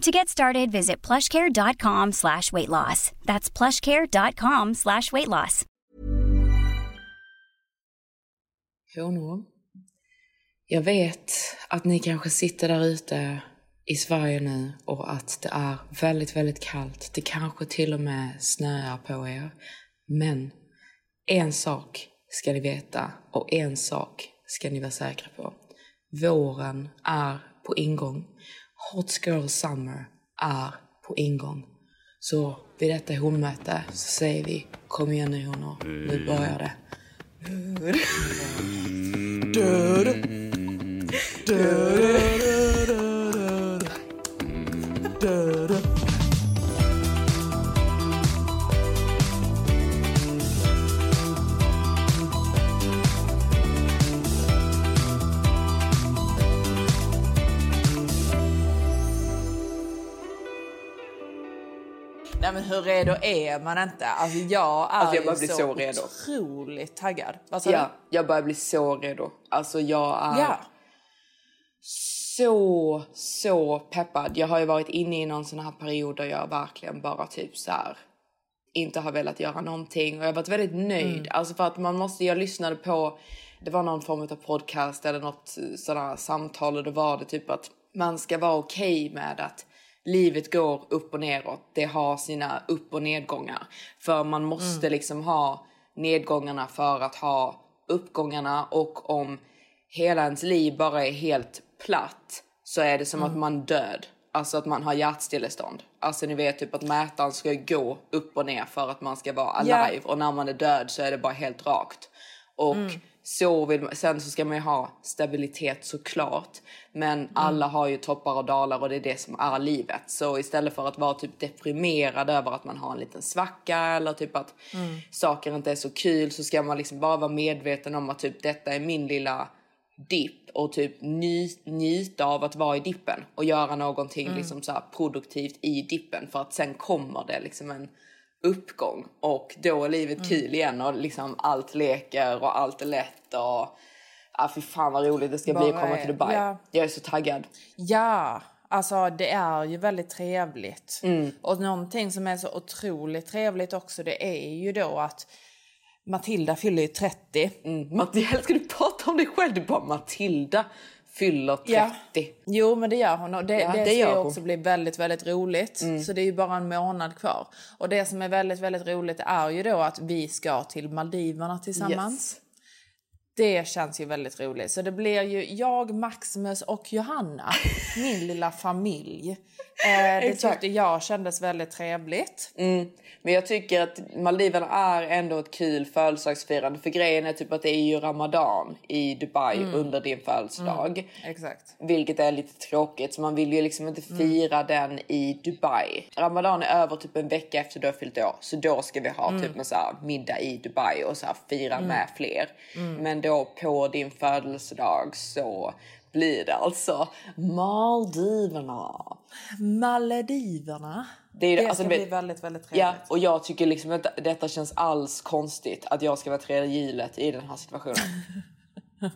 To get started, visit plushcare.com slash weight loss. That's plushcare.com slash weight loss. Honor. Jag vet att ni kanske sitter där ute i Sverige nu och att det är väldigt, väldigt kallt. Det kanske till och med snöar på er. Men en sak ska ni veta och en sak ska ni vara säkra på. Våren är på ingång. Hot Girl Summer är på ingång. Så vid detta honmöte så säger vi kom igen nu honor, nu börjar det. Nej men hur redo är man inte? Alltså jag är Alltså, jag blir så, så redo. otroligt taggad. Vad sa Ja, jag börjar bli så redo. Alltså jag du? är Ja. så, så peppad. Jag har ju varit inne i någon sån här period där jag verkligen bara typ så här inte har velat göra någonting och jag har varit väldigt nöjd. Alltså för att man måste, jag lyssnade på, det var någon form av podcast eller något sådana samtal och då var det typ att man ska vara okej med att livet går upp och neråt. Det har sina upp och nedgångar. För man måste liksom ha nedgångarna för att ha uppgångarna och om hela ens liv bara är helt platt så är det som att man död. Alltså att man har hjärtstillestånd. Alltså ni vet typ att mätaren ska gå upp och ner för att man ska vara alive. Och när man är död så är det bara helt rakt. Och så vill man, sen så ska man ju ha stabilitet såklart. Men alla har ju toppar och dalar och det är det som är livet. Så istället för att vara typ deprimerad över att man har en liten svacka eller typ att saker inte är så kul så ska man liksom bara vara medveten om att typ detta är min lilla dipp och typ ny, njuta av att vara i dippen och göra någonting liksom så produktivt i dippen för att sen kommer det liksom en uppgång och då är livet kul igen och liksom allt leker och allt är lätt och ja, fy fan vad roligt det ska bli att Bara komma till Dubai. ja. Jag är så taggad. Ja, alltså det är ju väldigt trevligt. Mm. Och någonting som är så otroligt trevligt också det är ju då att Matilda fyller ju 30. Mm. Jag älskar du prata om dig själv. Du bara Matilda fyller 30. Ja. Jo men det gör hon och det, Ja, det, det ska hon. också bli väldigt väldigt roligt. Så det är ju bara en månad kvar. Och det som är väldigt väldigt roligt är ju då att vi ska till Maldiverna tillsammans. Yes. Det känns ju väldigt roligt. Så det blir ju jag, Maximus och Johanna, min lilla familj. Eh, det tyckte jag kändes väldigt trevligt. Mm. Men jag tycker att Maldiverna är ändå ett kul födelsedagsfirande. För grejen är typ att det är ju Ramadan i Dubai Mm. under din födelsedag. Exakt. Vilket är lite tråkigt. Så man vill ju liksom inte fira den i Dubai. Ramadan är över typ en vecka efter du har fyllt år. Så då ska vi ha typ en så middag i Dubai och så fira med fler. Men då på din födelsedag så blir det alltså Maldiverna. Malediverna. Det är- det alltså, ska bli väldigt, väldigt Ja, trevligt. och jag tycker liksom inte detta känns alls konstigt att jag ska vara tredje hjulet i den här situationen.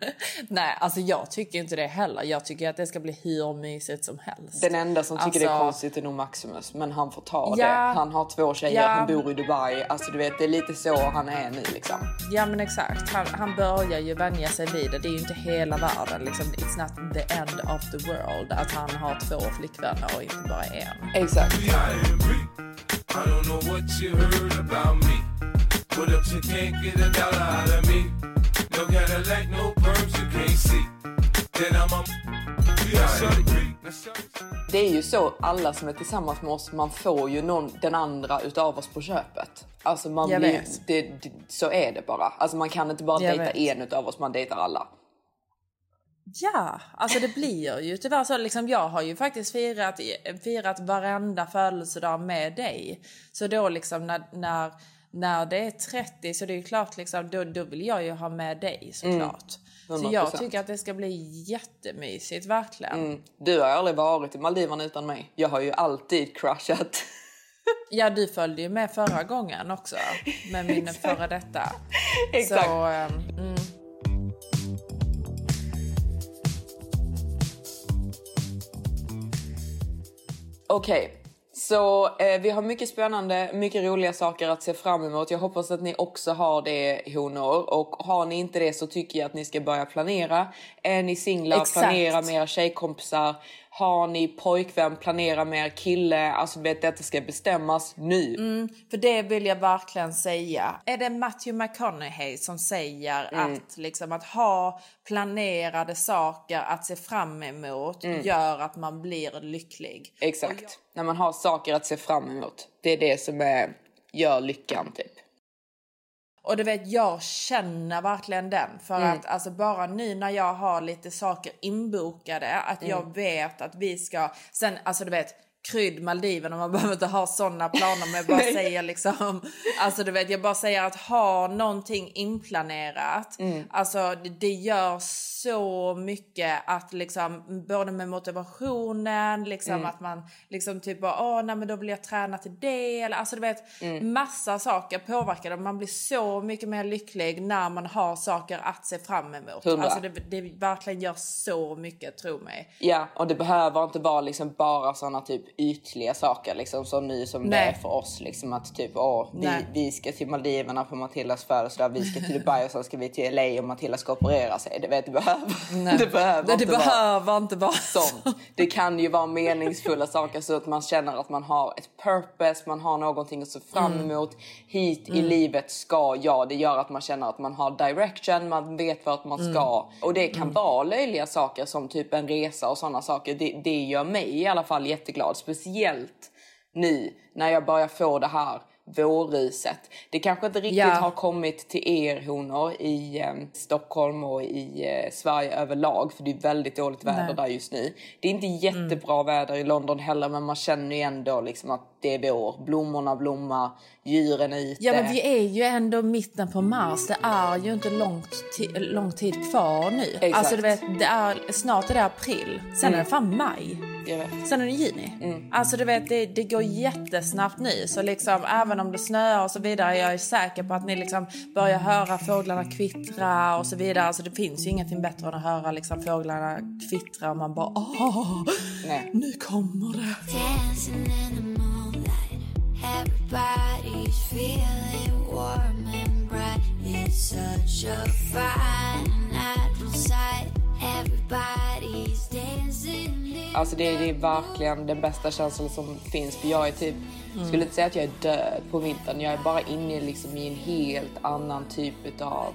Nej, alltså jag tycker inte det heller. Jag tycker att det ska bli hur mysigt som helst. Den enda som tycker det är Alltså- konstigt är nog Maximus, men han får ta Ja. det. Han har två tjejer, Ja. han bor i Dubai. Alltså du vet, det är lite så han är nu liksom. Ja men exakt, han, han börjar ju vänja sig vid det. Det är ju inte hela världen. Liksom, it's not the end of the world att han har två flickvänner och inte bara en. Exakt. I No Cadillac, no perms you can't see. Then I'm a... Det är ju så, alla som är tillsammans med oss, man får ju någon, den andra utav oss på köpet. Alltså man Jag blir, det, det, så är det bara. Alltså man kan inte bara Jag dejta vet. en utav oss, man dejtar alla. Ja, alltså det blir ju tyvärr så. Liksom, jag har ju faktiskt firat, firat varenda födelsedag med dig. Så då liksom när, när, när det är 30 så det är ju klart liksom, då, då vill jag ju ha med dig såklart. Så jag 100%. tycker att det ska bli jättemysigt verkligen. Mm. Du har aldrig varit i Maldiverna utan mig. Jag har ju alltid crushat. Ja, du följde ju med förra gången också med min före detta. Exakt. Så, ehm, mm. Okej, så eh, vi har mycket spännande, mycket roliga saker att se fram emot. Jag hoppas att ni också har det honor och har ni inte det så tycker jag att ni ska börja planera. Är ni singlar, Exakt. planera med era tjejkompisar. Har ni pojkvän, planera med er kille. Alltså vet detta ska bestämmas nu. För det vill jag verkligen säga. Är det Matthew McConaughey som säger Mm. att, liksom, att ha planerade saker att se fram emot Mm. gör att man blir lycklig? Exakt. När man har saker att se fram emot. Det är det som är, gör lyckan typ. Och du vet, jag känner verkligen den. För Mm. att alltså bara nu när jag har lite saker inbokade, att Mm. jag vet att vi ska... Sen, alltså du vet, krydd Maldiverna, man behöver inte ha såna planer. Men jag bara säger liksom... Alltså du vet, jag bara säger att ha någonting inplanerat. Mm. Alltså det, gör så mycket att liksom, både med motivationen, liksom Mm. att man liksom typ bara, åh nej men då vill jag träna till det. Eller, alltså du vet, Mm. massa saker påverkar det. Man blir så mycket mer lycklig när man har saker att se fram emot. Hundra. Alltså det, det verkligen gör så mycket, tro mig. Ja, och det behöver inte vara liksom bara såna typ ytliga saker liksom som nu som det Nej. är för oss. Liksom att typ åh, vi, Nej. vi ska till Maldiverna på Matildas födelsedag, vi ska till Dubai och sen ska vi till LA och Matilda ska operera sig. Det, vet, det behöver, det behöver det, det inte vara behöver inte vara sånt. Det kan ju vara meningsfulla saker så att man känner att man har ett purpose, man har någonting att se fram Mm. emot. Hit i livet ska jag. Det gör att man känner att man har direction, man vet vart man ska. Mm. Och det kan vara löjliga saker som typ en resa och sådana saker. Det, det gör mig i alla fall jätteglad. Speciellt nu när jag börjar få det här vårruset. Det kanske inte riktigt Ja. har kommit till er honor i eh, Stockholm och i eh, Sverige överlag för det är väldigt dåligt väder Nej. där just nu. Det är inte jättebra väder i London heller men man känner ju ändå liksom att det är vår. Blommorna blommar, djuren är ute. Ja men vi är ju ändå mitten på mars. Det är ju inte långt lång tid kvar nu. Exakt. Mm. Alltså du vet, det är, snart är det april. Sen är det fan maj. Jag vet. Sen är det juni. Alltså du vet, det, det går jättesnabbt nu. Så liksom även om det snöar och så vidare, jag är säker på att ni liksom börjar höra fåglarna kvittra och så vidare. Alltså det finns ju ingenting bättre än att höra liksom fåglarna kvittra och man bara åh, Nej. nu kommer det. Dancing in the moonlight. Everybody's feeling warm and bright. It's such a fine natural sight. Everybody's dancing. Alltså det, är- det är verkligen den bästa känslan som finns för jag är typ, skulle inte säga att jag är död på vintern. Jag är bara inne liksom i en helt annan typ av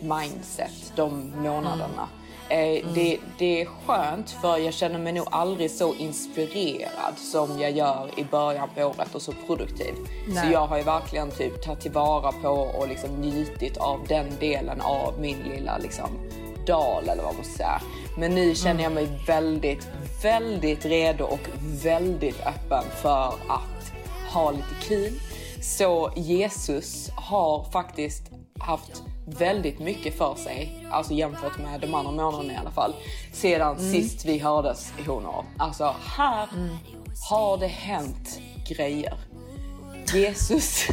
mindset de månaderna. Eh, det, det är skönt för jag känner mig nog aldrig så inspirerad som jag gör i början på året och så produktiv. Så Nej. jag har ju verkligen typ tagit tillvara på och liksom njutit av den delen av min lilla liksom dal eller vad man ska säga. Men nu känner jag mig väldigt, väldigt redo och väldigt öppen för att ha lite kul. Så Jesus har faktiskt haft väldigt mycket för sig, alltså jämfört med de andra månaderna i alla fall, sedan sist vi hördes i honor. Alltså här har det hänt grejer. Jesus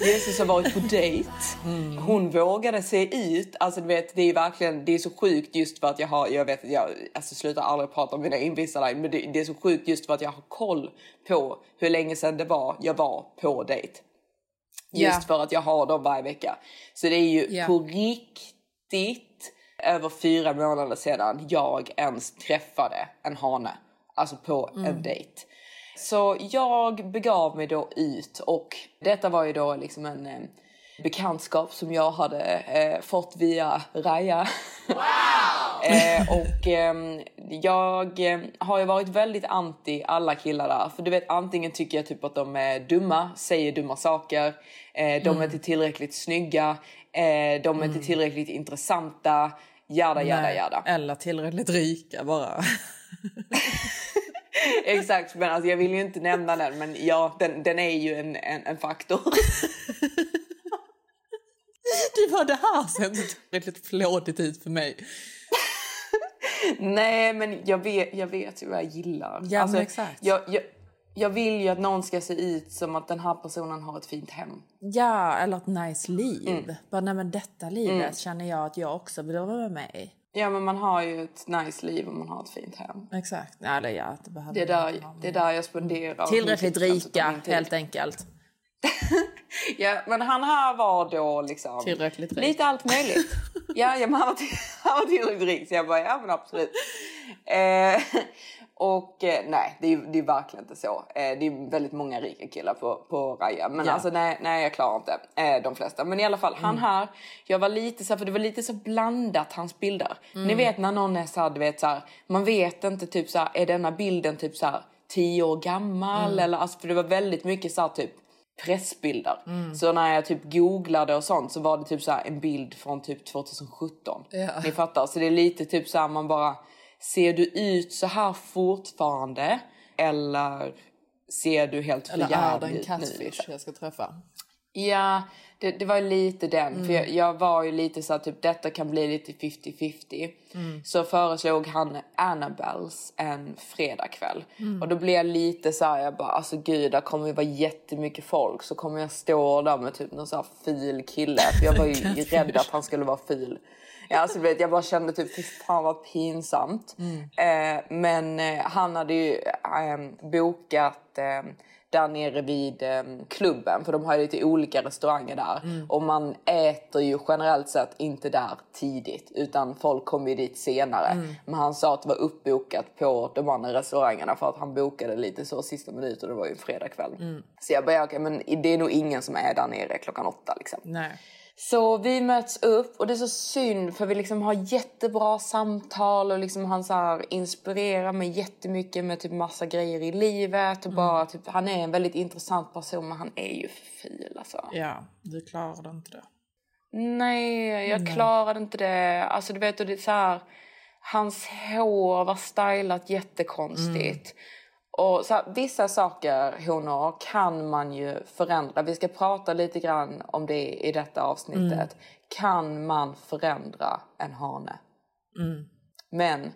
Jesus har varit på dejt. Hon vågade se ut. Alltså du vet, det är verkligen det är så sjukt just för att jag har, jag vet jag alltså, slutar aldrig prata om mina Invisalign men det, det är så sjukt just för att jag har koll på hur länge sedan det var jag var på dejt. Just Ja. för att jag har dem varje vecka. Så det är ju Ja. på riktigt över fyra månader sedan jag ens träffade en hane. Alltså på Mm. en dejt. Så jag begav mig då ut och detta var ju då liksom en eh, bekantskap som jag hade eh, fått via Raja. eh, och ehm, jag eh, har ju varit väldigt anti alla killar där. För du vet antingen tycker jag typ att de är dumma, säger dumma saker. Eh, de är inte tillräckligt snygga. Eh, de är inte tillräckligt intressanta. Jada jada jada. Eller tillräckligt rika bara. Exakt, men alltså, jag vill ju inte nämna den men ja, den, den är ju en, en, en faktor. Det var det här ser tillräckligt flådigt ut för mig. Nej, men jag vet, jag vet ju vad jag gillar. Alltså, Ja, men exakt. Jag, jag, jag vill ju att någon ska se ut som att den här personen har ett fint hem. Ja, eller ett nice liv. Bara, nej, men detta livet känner jag att jag också vill vara med i. Ja, men man har ju ett nice liv om man har ett fint hem. Exakt. Ja, det, ja, det, behöver Det är där, ha. det är där jag spenderar. Tillräckligt 90% av rika, helt enkelt. Ja, men han här var då liksom... Tillräckligt rik. Lite allt möjligt. ja, ja, men han var, till, han var tillräckligt rik så jag bara, ja men absolut. Eh, och eh, nej, det är det är verkligen inte så. Eh, det är väldigt många rika killar på, på Raja. Men Ja. alltså nej, nej, jag klarar inte eh, de flesta. Men i alla fall, han här, jag var lite så här, för det var lite så blandat hans bilder. Ni vet när någon är så här, du vet så här, man vet inte typ så här, är denna bilden typ så här tio år gammal eller alltså för det var väldigt mycket så här typ pressbilder. Så när jag typ googlade och sånt så var det typ så här en bild från typ 2017. Ja. Ni fattar? Så det är lite typ så här man bara ser du ut så här fortfarande eller ser du helt för Eller är det en ut catfish nu? jag ska träffa? Ja, det, det var lite den. För jag, jag var ju lite så här, typ detta kan bli lite 50-50. Så föreslog han Annabelles en fredagkväll. Och då blev jag lite så här, jag bara alltså gud där kommer ju vara jättemycket folk. Så kommer jag stå där med typ någon så här ful kille. För jag var ju rädd att han skulle vara ful. Ja, alltså, vet, jag bara kände typ, fy fan vad pinsamt. Eh, men eh, han hade ju eh, bokat eh, där nere vid eh, klubben. För de har ju lite olika restauranger där. Och man äter ju generellt sett inte där tidigt. Utan folk kommer ju dit senare. Men han sa att det var uppbokat på de andra restaurangerna. För att han bokade lite så sista minuten. Det var ju en fredagkväll. Så jag bara, okej, men det är nog ingen som är där nere klockan åtta liksom. Nej. Så vi möts upp och det är så synd för vi liksom har jättebra samtal och liksom han så här inspirerar mig jättemycket med typ massa grejer i livet och bara typ han är en väldigt intressant person men han är ju ful alltså. Ja, du klarade inte det. Nej, jag klarade inte det. Alltså du vet och det är så här hans hår var stylat jättekonstigt. Och så här, vissa saker, honor, kan man ju förändra. Vi ska prata lite grann om det i detta avsnittet. Kan man förändra en hane? Men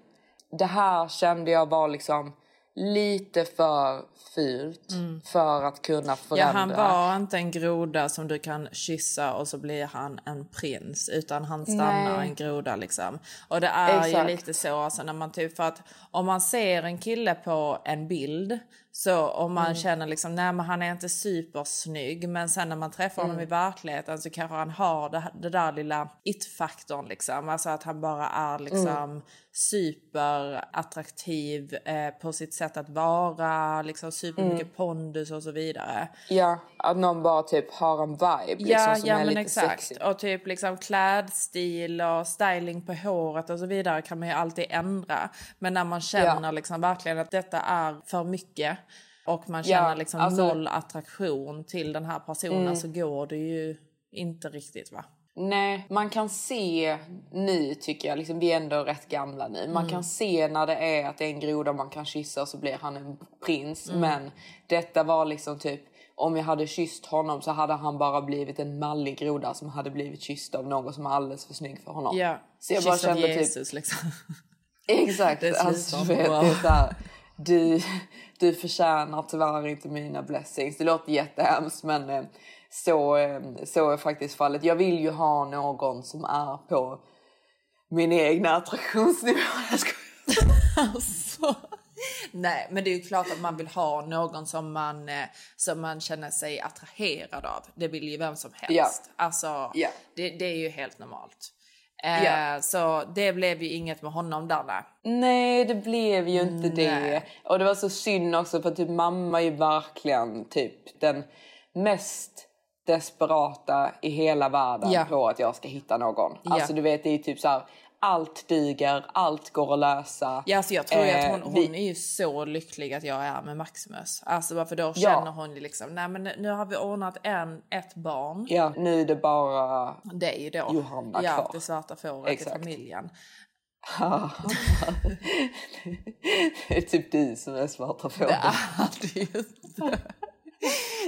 det här kände jag var liksom lite för fult för att kunna Ja, förändra. han var inte en groda som du kan kyssa och så blir han en prins. Utan han stannar Nej. en groda liksom. Och det är ju Exakt. lite så alltså, när man typ för att om man ser en kille på en bild så om man känner liksom nej men han är inte supersnygg men sen när man träffar honom i verkligheten så kanske han har det, det där lilla it-faktorn liksom. Alltså att han bara är liksom superattraktiv eh, på sitt sätt att vara, liksom supermycket pondus och så vidare. Ja, att någon bara typ har en vibe liksom, Ja, som ja är men lite exakt. sexy. Och typ liksom klädstil och styling på håret och så vidare kan man ju alltid ändra. Men när man känner Ja. liksom verkligen att detta är för mycket och man känner Ja, liksom alltså- noll attraktion till den här personen Mm. så går det ju inte riktigt va? Nej, man kan se nu tycker jag, liksom, vi är ändå rätt gamla nu. Man kan se när det är att det är en groda man kan kyssa och så blir han en prins. Men detta var liksom typ, om jag hade kysst honom så hade han bara blivit en mallig groda som hade blivit kysst av någon som är alldeles för snygg för honom. Ja, Så jag bara typ, Jesus liksom. Exakt. Det alltså, slutar du vet, bra. det är så här, du, du förtjänar tyvärr inte mina blessings. Det låter jättehemskt men eh, så, eh, så är faktiskt fallet. Jag vill ju ha någon som är på min egna attraktionsnivå. Alltså. Nej, men det är ju klart att man vill ha någon som man, eh, som man känner sig attraherad av. Det vill ju vem som helst. Ja. Alltså, Ja. det, det är ju helt normalt. Eh, Ja. Så det blev ju inget med honom där. Nej. Nej, det blev ju inte det. Nej. Och det var så synd också för typ mamma är ju verkligen typ den mest desperata i hela världen Ja. på att jag ska hitta någon. Ja. Alltså du vet, det är typ så här. Allt duger, allt går att lösa. Ja, alltså jag tror ju att Eh, hon, hon vi- är ju så lycklig att jag är med Maximus. Alltså varför då Ja. känner hon ju liksom, nej men nu har vi ordnat en, ett barn. Ja, nu är det bara... Dig då. Johanna ja, kvar. det svarta fåret i familjen. det är typ du som är svarta fåret. Det är det ju inte.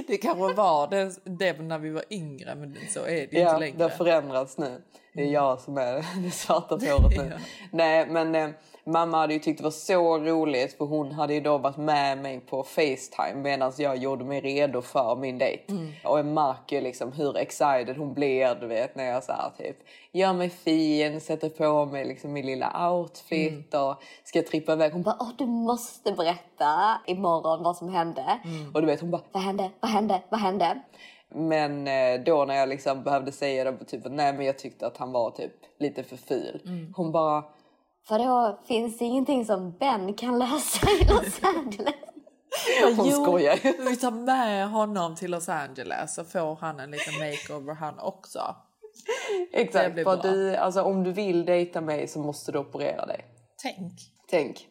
Det kanske var det, det när vi var yngre men så är det inte Ja, det längre. har förändrats nu. Det är jag som är det svarta fåret nu. Ja. Nej, men eh, mamma hade ju tyckt det var så roligt för hon hade ju då varit med mig på Facetime medan jag gjorde mig redo för min dejt. Mm. Och jag märker liksom hur excited hon blir, du vet, när jag så här typ gör mig fin, sätter på mig liksom min lilla outfit Mm. och ska trippa iväg. Hon bara, du måste berätta imorgon vad som hände. och du vet hon bara, Vad hände? Vad hände? Vad hände? Men eh, då när jag liksom behövde säga det, typ nej men jag tyckte att han var typ lite för ful. Mm. Hon bara, För då finns det ingenting som Ben kan lösa i Los Angeles. hon Jo, skojar. Vi tar med honom till Los Angeles så får han en liten makeover han också. Det Exakt, blir för bra. du, alltså, om du vill dejta mig så måste du operera dig. Tänk. Tänk.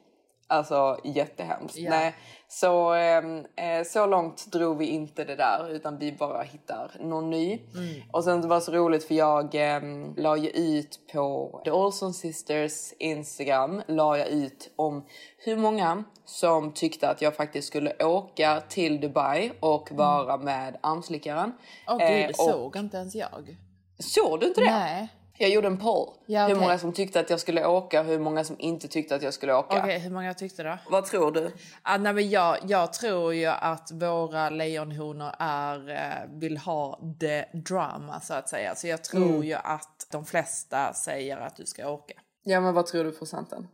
Alltså jättehemskt. Ja. Nej, så, ehm, eh, så långt drog vi inte det där utan vi bara hittar någon ny. Mm. Och sen var det så roligt för jag eh, la ju ut på The Olsen Sisters Instagram la jag ut om hur många som tyckte att jag faktiskt skulle åka till Dubai och vara med armslickaren. Åh gud, Eh, och- såg inte ens jag. Såg du inte det? Nej. Jag gjorde en poll. Ja, Hur okej. många som tyckte att jag skulle åka hur många som inte tyckte att jag skulle åka. Okej, hur många tyckte då? Vad tror du? Ah, nej, men jag, jag tror ju att våra lejonhonor är, eh, vill ha the drama så att säga. Så jag tror Mm. ju att de flesta säger att du ska åka. Ja men vad tror du procenten?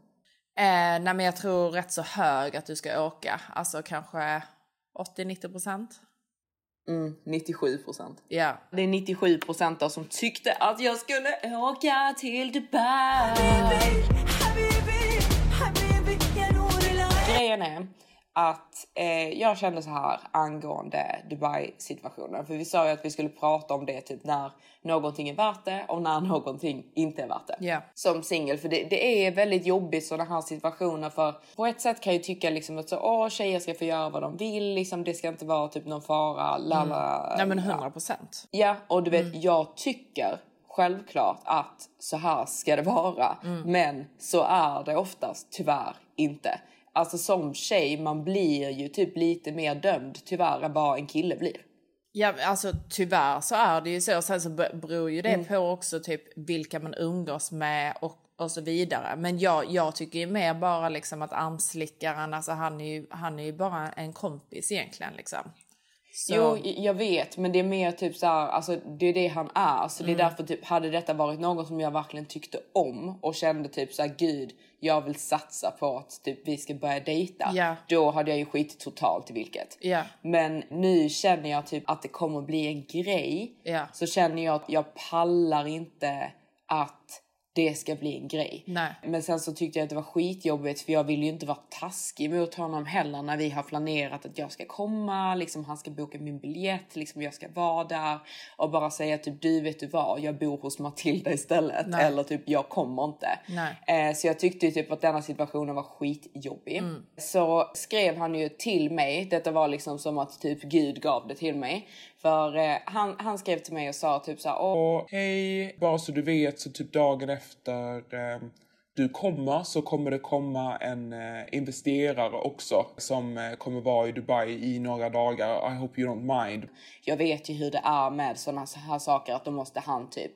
Eh, nej, men jag tror rätt så hög att du ska åka. Alltså kanske 80-90 procent. Mm, 97 procent. Ja. Det är 97 procent som tyckte att jag skulle åka till Dubai. Grejen är att eh, jag kände så här angående Dubai-situationen. För vi sa ju att vi skulle prata om det typ när någonting är värt det och när någonting inte är värt det. Ja. Som singel. För det, det är väldigt jobbigt sådana här situationer. För på ett sätt kan jag tycka liksom att så, åh, tjejer ska få göra vad de vill. Liksom, det ska inte vara typ någon fara. La, la, Nej men ja. 100 procent. Ja, och du vet, jag tycker självklart att så här ska det vara. Men så är det oftast tyvärr inte. Alltså som tjej, man blir ju typ lite mer dömd tyvärr än vad en kille blir. Ja, alltså tyvärr så är det ju så. Sen så be- beror ju det Mm. på också typ vilka man umgås med och, och så vidare. Men jag, jag tycker ju mer bara liksom att armslickaren, alltså han är ju, han är ju bara en kompis egentligen liksom. Så, Jo, jag vet, men det är mer typ så här, alltså det är det han är. Så Mm. det är därför typ, hade detta varit någon som jag verkligen tyckte om och kände typ så här, gud, jag vill satsa på att typ vi ska börja dejta. Ja. Då hade jag ju skitit totalt i vilket. Ja. Men nu känner jag typ att det kommer bli en grej. Ja. Så känner jag att jag pallar inte att det ska bli en grej. Nej. Men sen så tyckte jag att det var skitjobbigt för jag vill ju inte vara taskig mot honom heller när vi har planerat att jag ska komma, liksom han ska boka min biljett, liksom jag ska vara där och bara säga typ du vet du vad, jag bor hos Matilda istället Nej. eller typ jag kommer inte. Eh, så jag tyckte ju typ att denna situationen var skitjobbig. Mm. Så skrev han ju till mig, detta var liksom som att typ Gud gav det till mig. För eh, han, han skrev till mig och sa typ såhär, åh Och hej, bara så du vet så typ dagen efter eh, du kommer så kommer det komma en eh, investerare också som eh, kommer vara i Dubai i några dagar. I hope you don't mind. jag vet ju hur det är med sådana här saker att då måste han typ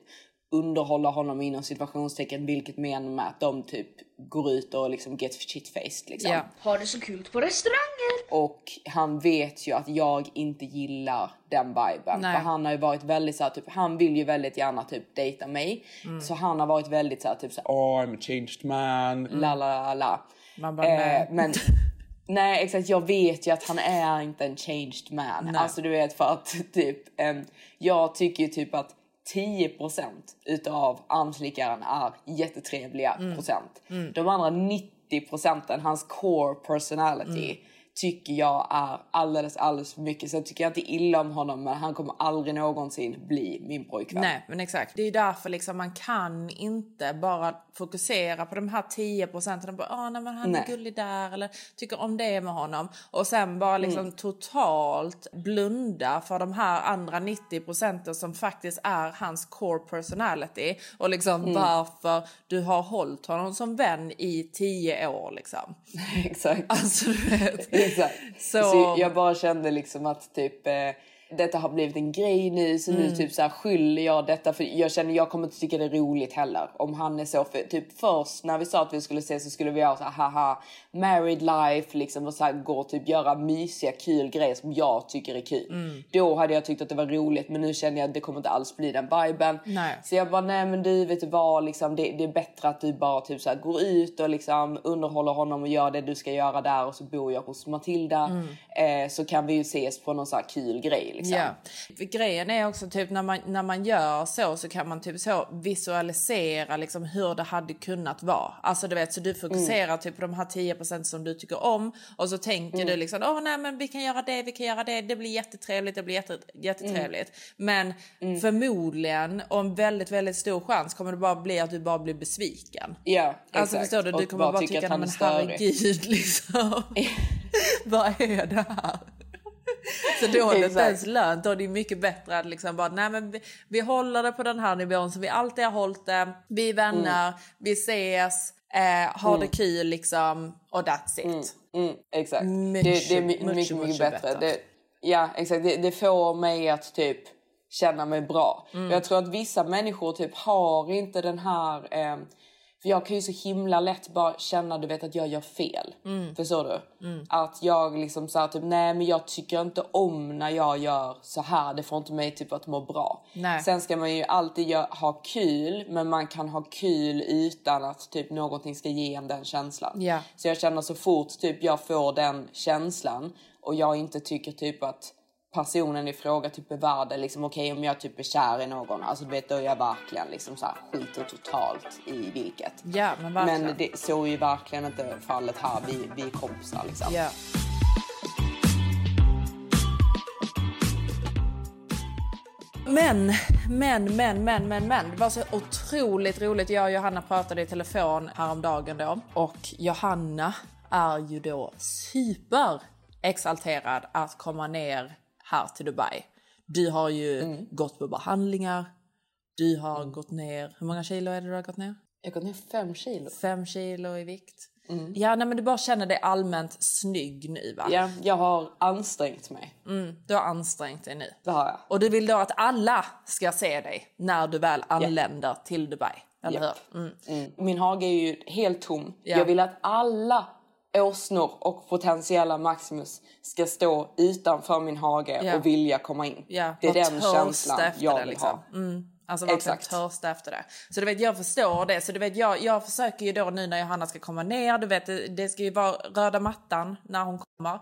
underhålla honom inom situationstecken vilket menar med att de typ går ut och liksom get shit-faced liksom. Ja. Har det så kul på restauranger. Och han vet ju att jag inte gillar den viben. Nej. För han har ju varit väldigt så här, typ, han vill ju väldigt gärna typ dejta mig. Mm. Så han har varit väldigt så här, typ så här, Oh, I'm a changed man. la la la la. Man bara, nej. Eh, men nej exakt, jag vet ju att han är inte en changed man. Nej. Alltså du vet för att typ, em, jag tycker ju typ att 10% utav armslickaren är jättetrevliga Mm. procent. De andra 90 procenten, hans core personality, Mm. Tycker jag är alldeles, alldeles för mycket. Sen tycker jag inte illa om honom men han kommer aldrig någonsin bli min pojkvän. Nej, men exakt. Det är därför liksom man kan inte bara fokusera på de här 10 procenten och bara ah, nej, men han Nej. är gullig där eller tycker om det med honom och sen bara liksom Mm. totalt blunda för de här andra 90 procenten som faktiskt är hans core personality och liksom Mm. varför du har hållit honom som vän i 10 år liksom. Exakt. Alltså du vet. Exakt. Så- Så... jag bara kände liksom att typ eh, detta har blivit en grej nu så Mm. nu typ så här skyller jag detta för jag känner jag kommer inte tycka det är roligt heller om han är så för typ först när vi sa att vi skulle ses så skulle vi ha så här haha married life liksom och så här gå och typ göra mysiga kul grejer som jag tycker är kul. Mm. Då hade jag tyckt att det var roligt men nu känner jag att det kommer inte alls bli den viben. Nej. Så jag bara nej men du vet du vad liksom det, det är bättre att du bara typ så här går ut och liksom underhåller honom och gör det du ska göra där och så bor jag hos Matilda. Eh, så kan vi ju ses på någon så här kul grej liksom. Ja. För grejen är också typ när man, när man gör så så kan man typ så visualisera liksom hur det hade kunnat vara. Alltså du vet så du fokuserar typ på de här 10 som du tycker om och så tänker du liksom åh nej men vi kan göra det, vi kan göra det, det blir jättetrevligt, det blir jätte, jättetrevligt. Men förmodligen och en väldigt väldigt stor chans kommer det bara bli att du bara blir besviken. Ja, Alltså exakt. förstår du, du Och kommer bara, tycka tycka att han är men herregud liksom. Vad är det här? Så då är det inte ens lönt. Då är det mycket bättre att liksom bara, nej men vi, vi håller det på den här nivån som vi alltid har hållit det. Vi är vänner, vi ses, eh, har det kul liksom och that's it. Mm, exakt. Mycket, det, det är my- mycket, mycket, mycket, mycket bättre. bättre. Det, ja, exakt. Det, det får mig att typ känna mig bra. Mm. Jag tror att vissa människor typ har inte den här... Eh, för jag kan ju så himla lätt bara känna du vet att jag gör fel. Mm. Förstår du? Att jag liksom så här, typ nej men jag tycker inte om när jag gör så här. Det får inte mig typ att må bra. Nej. Sen ska man ju alltid ha kul men man kan ha kul utan att typ någonting ska ge en den känslan. Ja. Så jag känner så fort typ jag får den känslan och jag inte tycker typ att personen i fråga typ är värd det, liksom okej om jag typ är kär i någon, alltså du vet då är jag verkligen liksom så här skiter totalt i vilket. Ja men verkligen. Men det, så är ju verkligen inte fallet här, vi, vi är kompisar liksom. Ja. Men, men, men, men, men, men. Det var så otroligt roligt. Jag och Johanna pratade i telefon häromdagen då. Och Johanna är ju då super exalterad att komma ner här till Dubai. Du har ju gått på behandlingar. Du har gått ner, hur många kilo är det du har gått ner? Jag har gått ner fem kilo. Fem kilo i vikt. Ja, nej, men du bara känner dig allmänt snygg nu va? Ja, jag har ansträngt mig. Du har ansträngt dig nu. Det har jag. Och du vill då att alla ska se dig när du väl anländer till Dubai. Eller Ja. hur? Mm. Mm. Min hage är ju helt tom. Ja. Jag vill att alla åsnor och potentiella Maximus ska stå utanför min hage Ja. och vilja komma in. Ja, det är bara den känslan jag vill liksom. ha. Mm. Alltså verkligen Exakt. törsta efter det. Så du vet, jag förstår det. Så du vet, jag, jag försöker ju då nu när Johanna ska komma ner, du vet, det, det ska ju vara röda mattan när hon kommer.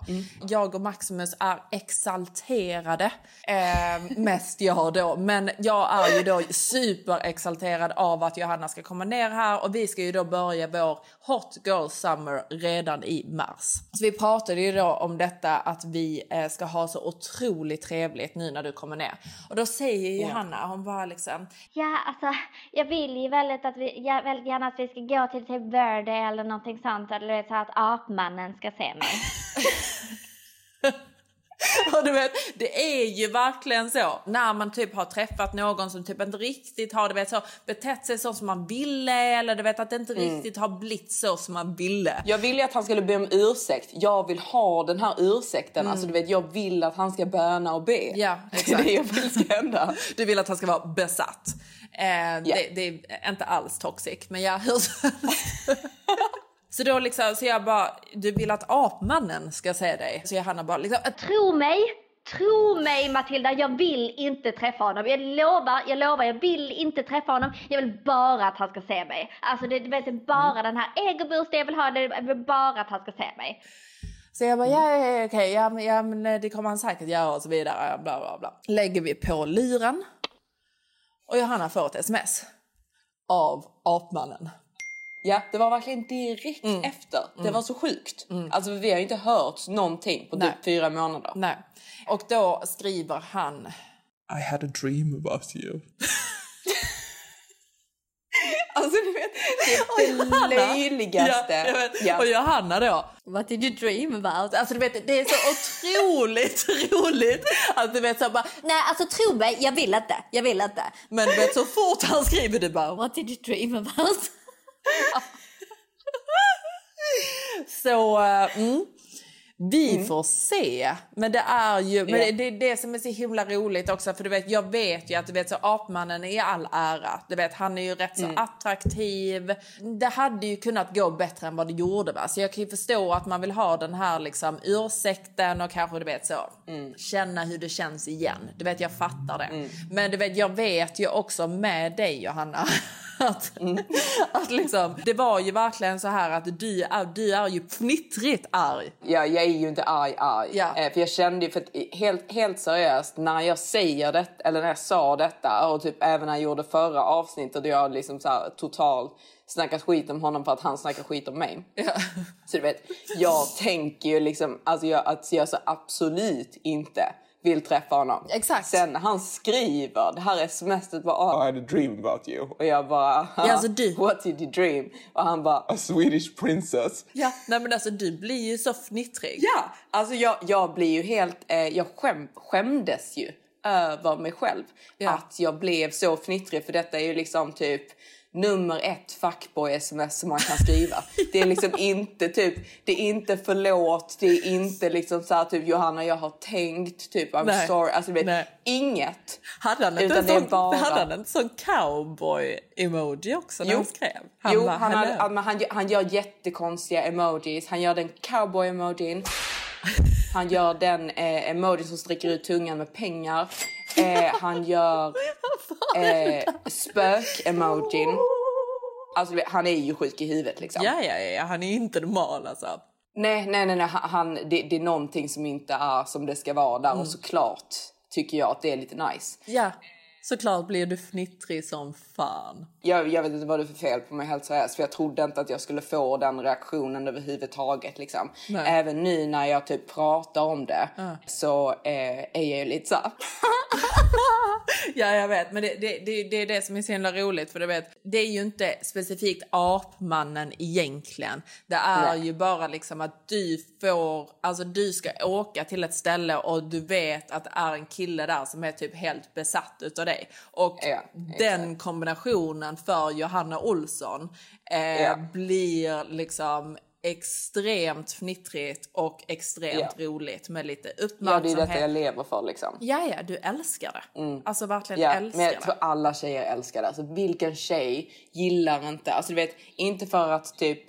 Jag och Maximus är exalterade. Eh, mest jag då. Men jag är ju då superexalterad av att Johanna ska komma ner här och vi ska ju då börja vår Hot Girl Summer redan i mars. Så vi pratade ju då om detta att vi eh, ska ha så otroligt trevligt nu när du kommer ner. Och då säger Johanna, hon bara liksom Ja, alltså jag vill ju väldigt att vi, jag väldigt gärna att vi ska gå till typ Verde eller någonting sånt. Eller så att apmannen ska se mig. Och du vet, det är ju verkligen så. När man typ har träffat någon som typ inte riktigt har du vet, så, betett sig så som man ville eller du vet att det inte riktigt har blivit så som man ville. Jag vill ju att han skulle be om ursäkt. Jag vill ha den här ursäkten. Alltså, du vet, jag vill att han ska böna och be. Mm. Ja, Det är exakt. det jag vill ska hända. Du vill att han ska vara besatt. Eh, det, det är inte alls toxic, men ja, hur. Så då liksom, så jag bara, du vill att apmannen ska se dig? Så Johanna bara liksom, Tro mig, tro mig Matilda, jag vill inte träffa honom. Jag lovar, jag lovar, jag vill inte träffa honom. Jag vill bara att han ska se mig. Alltså det, det är bara den här egoboosten jag vill ha, det är bara att han ska se mig. Så jag bara, ja, ja, ja okej, ja, men, ja, men eh, det kommer han säkert göra och så vidare. Bla, bla, bla. Lägger vi på luren. Och Johanna får ett sms av apmannen. Ja, det var verkligen direkt Mm. efter. Det var så sjukt. Alltså vi har inte hört någonting på Nej. typ fyra månader. Nej. Och då skriver han... I had a dream about you. Alltså du vet, det är det löjligaste. Ja, jag vet. Ja. Och Johanna då. What did you dream about? Alltså du vet, det är så otroligt roligt att du vet så bara, Nej, alltså tro mig, jag vill inte. Jag vill inte. men du vet så fort han skriver det bara, What did you dream about? Så eh, mm, vi får se. Men det är ju men Ja. det, det är det som är så himla roligt också. För du vet, jag vet ju att du vet, så apmannen är all ära. Du vet, han är ju rätt så attraktiv. Det hade ju kunnat gå bättre än vad det gjorde. Va? Så jag kan ju förstå att man vill ha den här liksom, ursäkten och kanske du vet så känna hur det känns igen. Du vet, jag fattar det. Men du vet, jag vet ju också med dig Johanna att, att liksom, det var ju verkligen så här att du är, du är ju fnittrigt arg. Ja, jag är ju inte arg arg. Ja. Eh, för jag kände ju, för att, helt, helt seriöst, när jag säger det, eller när jag sa detta och typ även när jag gjorde förra avsnittet och jag liksom så här, totalt snackat skit om honom för att han snackar skit om mig. Så du vet, jag tänker ju liksom alltså jag, att jag så absolut inte vill träffa honom. Exakt. Sen när han skriver det här smset bara I had a dream about you. och jag bara Ja, alltså du- what did you dream? Och han bara A Swedish princess. Ja, nej men alltså du blir ju så fnittrig. Ja, alltså jag, jag blir ju helt... Eh, jag skäm, skämdes ju över mig själv. Ja. Att jag blev så fnittrig för detta är ju liksom typ nummer ett fuckboy-sms som man kan skriva. Det är liksom inte typ, det är inte förlåt, det är inte liksom så här typ Johanna jag har tänkt, typ I'm Nej. sorry. Alltså vet, Nej. inget. Hade han inte en det är sån, bara- hade han en sån cowboy-emoji också när Jo. han skrev? jo, bara, han, hade, men han, han gör jättekonstiga emojis. Han gör den cowboy-emojin. Han gör den eh, emojin som sträcker ut tungan med pengar. Eh, han gör eh, spök-emojin. Alltså, han är ju sjuk i huvudet liksom. Ja, ja, ja, han är inte normal alltså. Nej, nej, nej, nej. Han, det, det är någonting som inte är som det ska vara där Mm. och såklart tycker jag att det är lite nice. Ja, såklart blir du fnittrig som fan. Jag, jag vet inte vad det är för fel på mig helt seriöst för jag trodde inte att jag skulle få den reaktionen överhuvudtaget liksom. Nej. Även nu när jag typ pratar om det så eh, är jag ju lite så. Ja, jag vet. Men det, det, det, det är det som är så himla roligt. För du vet, det är ju inte specifikt apmannen egentligen. Det är Nej. ju bara liksom att du får... Alltså du ska åka till ett ställe och du vet att det är en kille där som är typ helt besatt utav dig. Och Ja, den kombinationen för Johanna Olsson eh, Ja. blir liksom extremt fnittrigt och extremt Ja. roligt med lite Ja, det är uppmärksamhet. detta jag lever för liksom. Ja, ja, du älskar det. Alltså verkligen Ja, älskar men jag det. tror alla tjejer älskar det. Alltså vilken tjej gillar inte, alltså du vet, inte för att typ,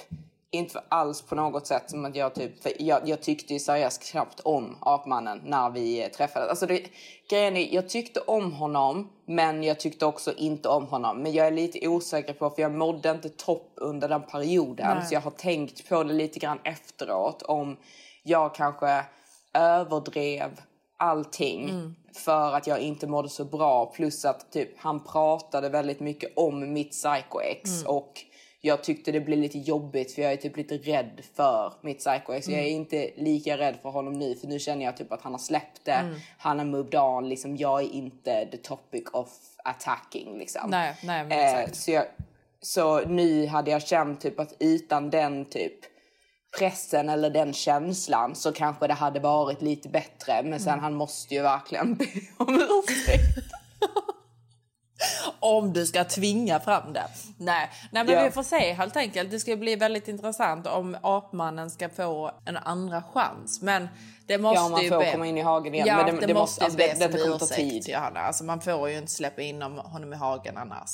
inte alls på något sätt som att jag typ, för jag, jag tyckte ju seriöst knappt om apmannen när vi eh, träffades. Alltså det, grejen är, jag tyckte om honom, men jag tyckte också inte om honom. Men jag är lite osäker på, för jag mådde inte topp under den perioden. Så jag har tänkt på det lite grann efteråt om jag kanske överdrev allting för att jag inte mådde så bra. Plus att typ, han pratade väldigt mycket om mitt psycho-ex och jag tyckte det blev lite jobbigt för jag är typ lite rädd för mitt psycho-ex. Jag är inte lika rädd för honom nu för nu känner jag typ att han har släppt det. Han har moved on. Liksom, jag är inte the topic of attacking. Liksom. Nej, nej, Eh, så, jag, så nu hade jag känt typ att utan den typ pressen eller den känslan så kanske det hade varit lite bättre. Men sen han måste ju verkligen be om ursäkt. Om du ska tvinga fram det. Nej, Nej men Ja. vi får se helt enkelt. Det ska bli väldigt intressant om apmannen ska få en andra chans. Men det måste Ja, man får be... komma in i hagen igen. Ja, men det, det, måste, ju alltså, det, detta kommer ta tid. Johanna. Alltså man får ju inte släppa in honom i hagen annars.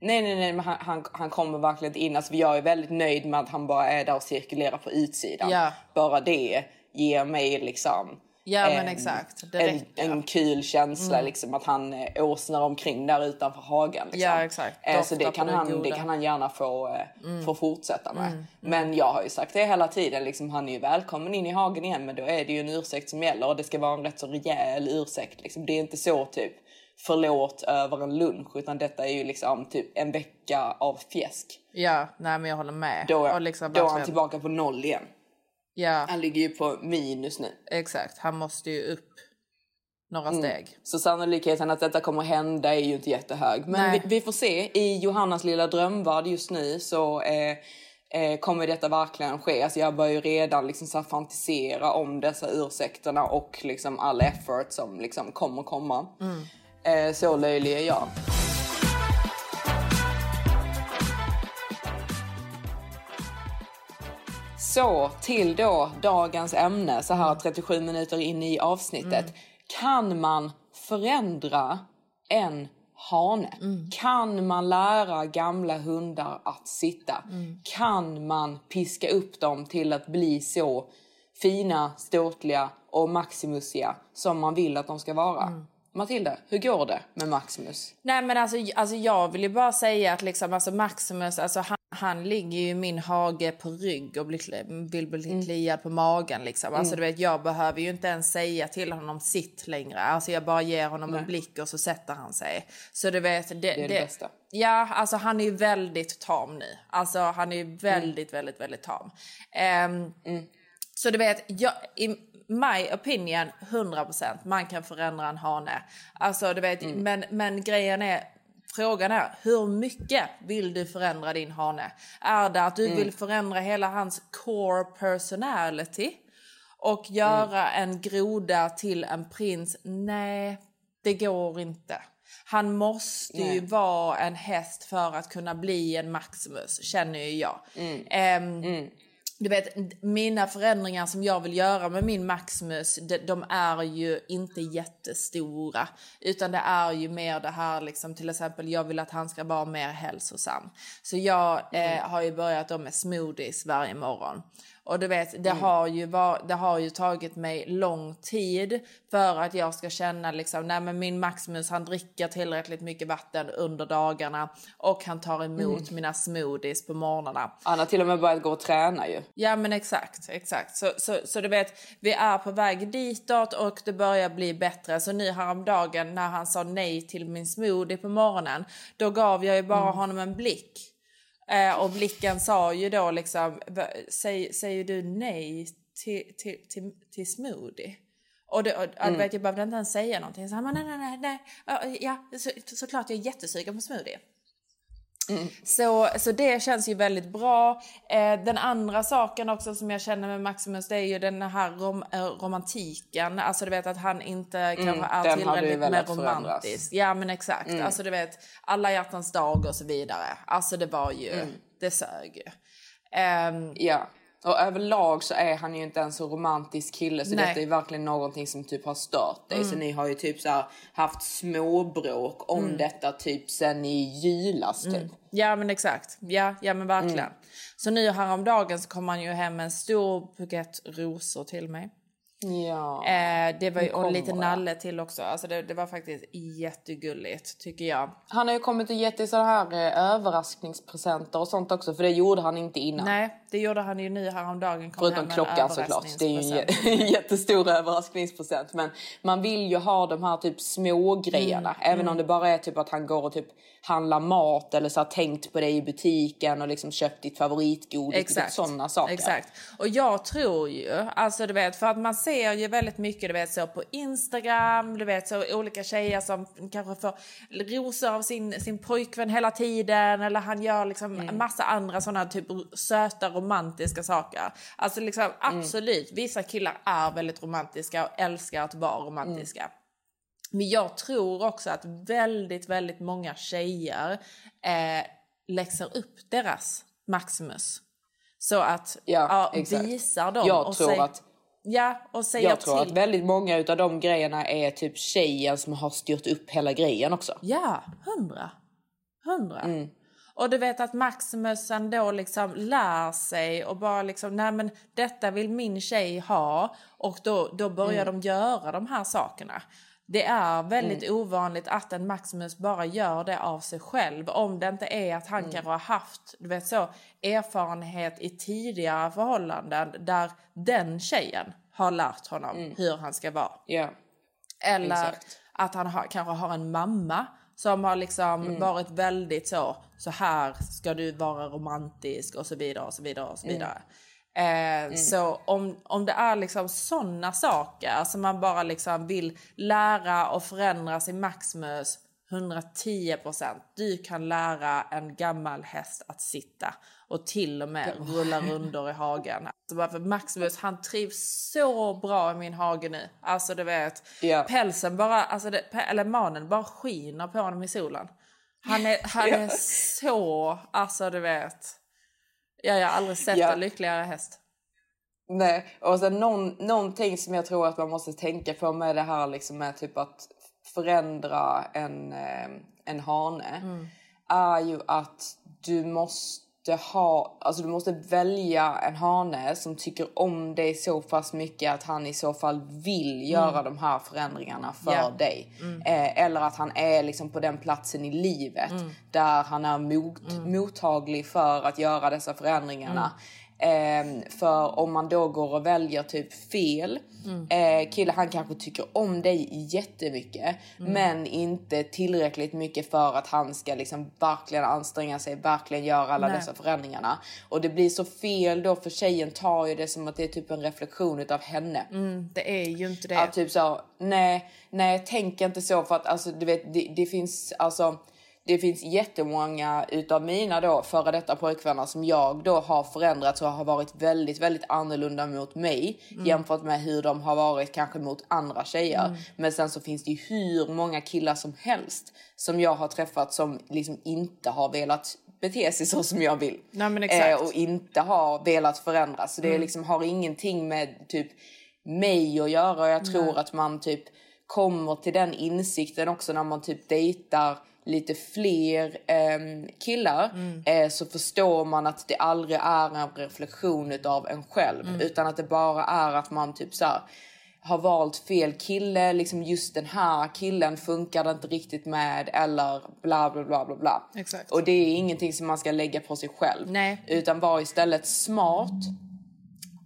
Nej, nej, nej, men han, han, han kommer verkligen inte in. Alltså, jag är väldigt nöjd med att han bara är där och cirkulerar på utsidan. Ja. Bara det ger mig liksom Ja, men exakt. Det en, en kul känsla liksom att han eh, åsnar omkring där utanför hagen. Liksom. Ja, exakt. Eh, så det kan, han, det kan han gärna få, eh, Mm. få fortsätta med. Men jag har ju sagt det hela tiden, liksom, han är ju välkommen in i hagen igen men då är det ju en ursäkt som gäller och det ska vara en rätt så rejäl ursäkt. Liksom. Det är inte så typ förlåt över en lunch utan detta är ju liksom typ en vecka av fjäsk. Ja, nej men jag håller med. Då, Och liksom då är han tillbaka på noll igen. Ja, Han ligger ju på minus nu. exakt. Han måste ju upp några Mm. steg. Så sannolikheten att detta kommer hända är ju inte jättehög. Men vi, vi får se. I Johannas lilla drömvärld just nu så eh, eh, kommer detta verkligen ske. Alltså jag börjar ju redan liksom så fantisera om dessa ursäkterna och liksom all effort som liksom kommer komma. Eh, så löjlig är jag. Så till då dagens ämne så här 37 minuter in i avsnittet. Kan man förändra en hane? Kan man lära gamla hundar att sitta? Kan man piska upp dem till att bli så fina, ståtliga och maximusiga som man vill att de ska vara? Matilda, hur går det med Maximus? Nej men alltså, alltså jag vill ju bara säga att liksom, alltså Maximus, alltså han, han ligger ju i min hage på rygg och blir, vill bli Mm. kliad på magen liksom. Alltså du vet jag behöver ju inte ens säga till honom sitt längre. Alltså jag bara ger honom en blick och så sätter han sig. Så du vet. Det, det är det bästa. Ja, alltså han är ju väldigt tam nu. Alltså han är ju Mm. väldigt, väldigt, väldigt tam. Ehm, Så du vet, jag, i my opinion, 100% man kan förändra en hane. Alltså du vet, Mm. men, men grejen är, frågan är hur mycket vill du förändra din hane? Är det att du Mm. vill förändra hela hans core personality? Och göra Mm. en groda till en prins? Nej, det går inte. Han måste ju Nej. vara en häst för att kunna bli en Maximus, känner ju jag. Mm. Ehm, du vet, mina förändringar som jag vill göra med min Maximus, de, de är ju inte jättestora. Utan det är ju mer det här liksom, till exempel jag vill att han ska vara mer hälsosam. Så jag eh, har ju börjat då med smoothies varje morgon. Och du vet, det, har ju var, det har ju tagit mig lång tid för att jag ska känna liksom, nej men min Maximus han dricker tillräckligt mycket vatten under dagarna och han tar emot mina smoothies på morgnarna. Han har till och med börjat gå och träna ju. Ja men exakt, exakt. Så, så, så du vet, vi är på väg ditåt och det börjar bli bättre. Så nu häromdagen när han sa nej till min smoothie på morgonen, då gav jag ju bara honom en blick. Eh, och blicken sa ju då liksom, "Va- säg, säger du nej till, till, till, till smoothie? Och, det, och du vet, jag behövde inte ens säga någonting. Så han bara, nej, nej, nej, nej. Ja, så, såklart jag är jättesugen på smoothie. Så, så det känns ju väldigt bra. Eh, den andra saken också som jag känner med Maximus det är ju den här rom, eh, romantiken. Alltså du vet att han inte kanske är tillräckligt förändras. romantisk. Ja men exakt. Alltså du vet alla hjärtans dag och så vidare. Alltså det var ju, det sög ju. Ehm, Ja. Och överlag så är han ju inte en så romantisk kille så Nej. Mm. detta är verkligen någonting som typ har stört dig. Så ni har ju typ så haft småbråk om Mm. detta typ sen i julas typ. Ja men exakt. Ja, ja men verkligen. Så nu häromdagen så kom han ju hem med en stor bukett rosor till mig. Ja. Eh, det var ju, och lite nalle till också. Alltså det, det var faktiskt jättegulligt tycker jag. Han har ju kommit och gett dig sådana här eh, överraskningspresenter och sånt också för det gjorde han inte innan. Nej, det gjorde han ju nu häromdagen. Kom Förutom klockan såklart. Det är ju en jättestor överraskningspresent. Men man vill ju ha de här typ små grejerna. Mm, Även om det bara är typ att han går och typ handlar mat eller så har tänkt på dig i butiken och liksom köpt ditt favoritgodis. Exakt. Sådana saker. Exakt. Och jag tror ju, alltså du vet, för att man ser ju väldigt mycket, du vet så på Instagram, du vet så olika tjejer som kanske får rosor av sin, sin pojkvän hela tiden eller han gör liksom Mm. massa andra sådana typ söta romantiska saker. Alltså liksom Mm. absolut, vissa killar är väldigt romantiska och älskar att vara romantiska. Men jag tror också att väldigt, väldigt många tjejer eh, läxar upp deras Maximus. Så att Ja, ja, exakt. visar dem. Jag och tror säg- att- Ja, och säger Jag tror till. att väldigt många utav de grejerna är typ tjejen som har styrt upp hela grejen också. Ja, hundra. Hundra. Mm. Och du vet att Maximusen då liksom lär sig och bara liksom, nej men detta vill min tjej ha. Och då, då börjar Mm. de göra de här sakerna. Det är väldigt ovanligt att en Maximus bara gör det av sig själv. Om det inte är att han Mm. kanske har haft du vet så, erfarenhet i tidigare förhållanden där den tjejen har lärt honom hur han ska vara. Ja. Eller Exakt. att han har, kanske har en mamma som har liksom varit väldigt så, så här ska du vara romantisk och så vidare och så vidare och så vidare. Eh, Så om, om det är liksom sådana saker som man bara liksom vill lära och förändra sin Maximus 110% Du kan lära en gammal häst att sitta och till och med rulla rundor i hagen. Alltså Maximus han trivs så bra i min hage nu. Alltså du vet, Ja. pälsen bara, alltså det, eller manen bara skiner på honom i solen. Han är, han är så, alltså du vet. Ja, jag har aldrig sett Ja. en lyckligare häst. Nej, och sen någon, någonting som jag tror att man måste tänka på med det här liksom med typ att förändra en, eh, en hane är ju att du måste ha, alltså du måste välja en hane som tycker om dig så pass mycket att han i så fall vill göra de här förändringarna för Ja. dig. Eh, eller att han är liksom på den platsen i livet där han är mot, mottaglig för att göra dessa förändringarna. Ehm, för om man då går och väljer typ fel eh, kille, han kanske tycker om dig jättemycket men inte tillräckligt mycket för att han ska liksom verkligen anstränga sig, verkligen göra alla Nej. dessa förändringarna. Och det blir så fel då för tjejen tar ju det som att det är typ en reflektion utav henne. Det är ju inte det. Att typ så, nej, nej tänk inte så för att alltså du vet det, det finns alltså det finns jättemånga utav mina då före detta pojkvänner som jag då har förändrats och har varit väldigt, väldigt annorlunda mot mig jämfört med hur de har varit kanske mot andra tjejer. Men sen så finns det ju hur många killar som helst som jag har träffat som liksom inte har velat bete sig så som jag vill. Nej. Mm. och inte har velat förändras. Så det liksom har ingenting med typ mig att göra. Och jag tror att man typ kommer till den insikten också när man typ dejtar lite fler ehm, killar Mm. eh, så förstår man att det aldrig är en reflektion utav en själv Mm. utan att det bara är att man typ så här, har valt fel kille, liksom just den här killen funkar det inte riktigt med eller bla bla bla bla bla. Exakt. Och det är ingenting som man ska lägga på sig själv. Nej. Utan var istället smart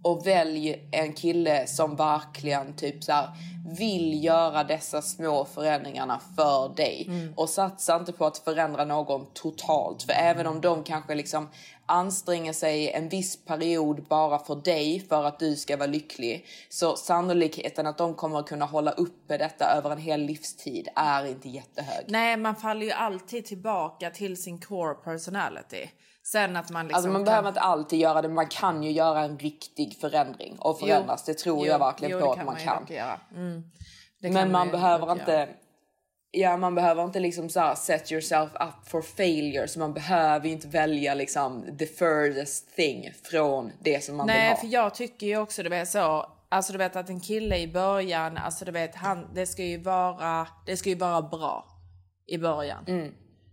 och välj en kille som verkligen typ så här, vill göra dessa små förändringarna för dig. Och satsa inte på att förändra någon totalt. För även om de kanske liksom anstränger sig en viss period bara för dig för att du ska vara lycklig. Så sannolikheten att de kommer att kunna hålla uppe detta över en hel livstid är inte jättehög. Nej, man faller ju alltid tillbaka till sin core personality. Sen att man liksom Alltså man kan- behöver inte alltid göra det, man kan ju göra en riktig förändring och förändras. det tror jag verkligen jo, på att man ju kan. Mm. Men man ju behöver inte... göra. Ja, man behöver inte liksom så här set yourself up for failure. Så man behöver ju inte välja liksom the furthest thing från det som man vill Nej, ha. för jag tycker ju också du vet så. Alltså du vet att en kille i början, alltså du vet han, det ska ju vara, det ska ju vara bra i början.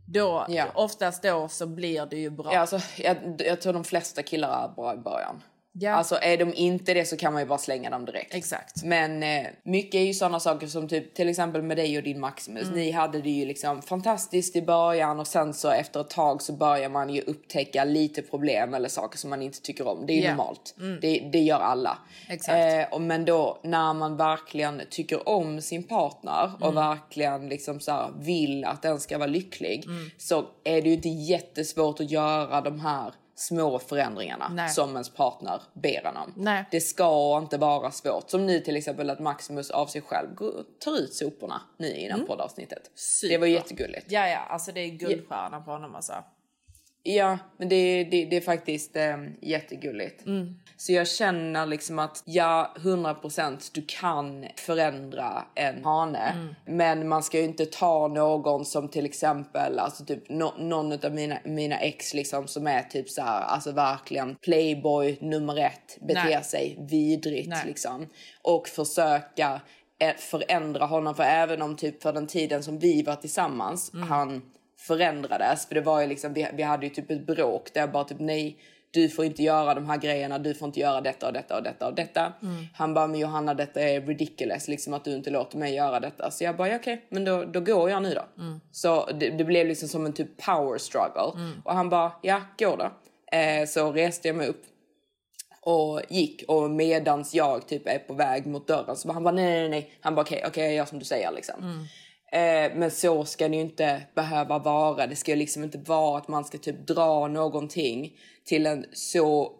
Då, Mm. Ja. oftast då så blir det ju bra. Ja, alltså, jag, jag tror de flesta killar är bra i början. Ja. Alltså är de inte det så kan man ju bara slänga dem direkt. Exakt. Men eh, mycket är ju sådana saker som typ till exempel med dig och din Maximus. Mm. Ni hade det ju liksom fantastiskt i början och sen så efter ett tag så börjar man ju upptäcka lite problem eller saker som man inte tycker om. Det är ju Ja. normalt. Det, det gör alla. Exakt. Eh, och, men då när man verkligen tycker om sin partner och Mm. verkligen liksom så vill att den ska vara lycklig Mm. så är det ju inte jättesvårt att göra de här små förändringarna Nej. som ens partner ber en om. Nej. Det ska inte vara svårt. Som nu till exempel att Maximus av sig själv tar ut soporna nu innan poddavsnittet. Super. Det var jättegulligt. Ja, ja, alltså det är guldstjärna på honom alltså. Ja, men det, det, det är faktiskt eh, jättegulligt. Så jag känner liksom att ja, 100% du kan förändra en hane. Men man ska ju inte ta någon som till exempel, alltså typ no, någon av mina, mina ex liksom som är typ så här, alltså verkligen playboy nummer ett, beter Nej. sig vidrigt Nej. liksom. Och försöka eh, förändra honom. För även om typ för den tiden som vi var tillsammans, han förändrades. För det var ju liksom, vi, vi hade ju typ ett bråk där jag bara typ nej, du får inte göra de här grejerna, du får inte göra detta och detta och detta och detta. Han bara, men Johanna detta är ridiculous, liksom att du inte låter mig göra detta. Så jag bara, ja, okej, men då, då går jag nu då. Så det, det blev liksom som en typ power struggle. Och han bara, ja, gå då. Eh, så reste jag mig upp och gick och medans jag typ är på väg mot dörren så bara, han bara nej nej nej. Han bara okej okej jag gör som du säger liksom. Eh, men så ska det ju inte behöva vara. Det ska ju liksom inte vara att man ska typ dra någonting till en så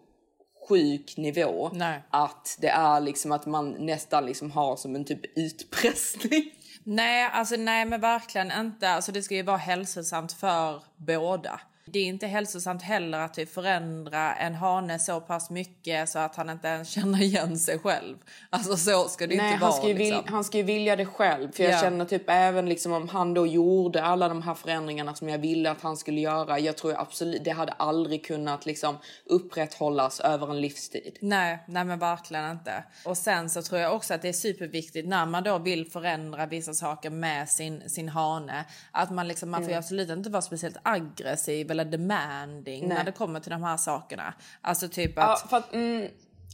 sjuk nivå Nej. att det är liksom att man nästan liksom har som en typ utpressning. Nej, alltså nej men verkligen inte. Alltså det ska ju vara hälsosamt för båda. Det är inte hälsosamt heller att typ förändra en hane så pass mycket så att han inte ens känner igen sig själv. Alltså så ska det Nej, inte han vara. ska, ju liksom. vil- han ska ju vilja det själv. För jag Ja. känner typ även liksom om han då gjorde alla de här förändringarna som jag ville att han skulle göra. Jag tror absolut det hade aldrig kunnat liksom upprätthållas över en livstid. Nej, nej men verkligen inte. Och sen så tror jag också att det är superviktigt när man då vill förändra vissa saker med sin, sin hane. Att man liksom, man får Mm. absolut inte vara speciellt aggressiv eller demanding Nej. när det kommer till de här sakerna. Alltså typ Ja, att... för att, mm,